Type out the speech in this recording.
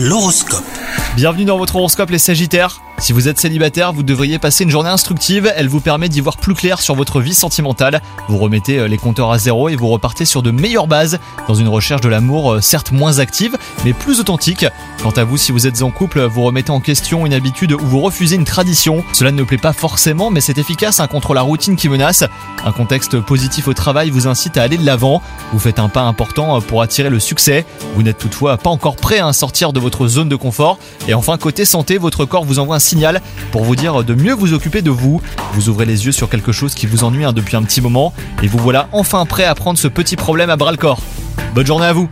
L'horoscope. Bienvenue dans votre horoscope les Sagittaires. Si vous êtes célibataire, vous devriez passer une journée instructive, elle vous permet d'y voir plus clair sur votre vie sentimentale. Vous remettez euh, les compteurs à zéro et vous repartez sur de meilleures bases, dans une recherche de l'amour euh, certes moins active, mais plus authentique. Quant à vous, si vous êtes en couple, vous remettez en question une habitude ou vous refusez une tradition. Cela ne plaît pas forcément, mais c'est efficace contre la routine qui menace. Un contexte positif au travail vous incite à aller de l'avant. Vous faites un pas important euh, pour attirer le succès. Vous n'êtes toutefois pas encore prêt à sortir de votre zone de confort. Et enfin, côté santé, votre corps vous envoie un pour vous dire de mieux vous occuper de vous. Vous ouvrez les yeux sur quelque chose qui vous ennuie hein, depuis un petit moment et vous voilà enfin prêt à prendre ce petit problème à bras le corps. Bonne journée à vous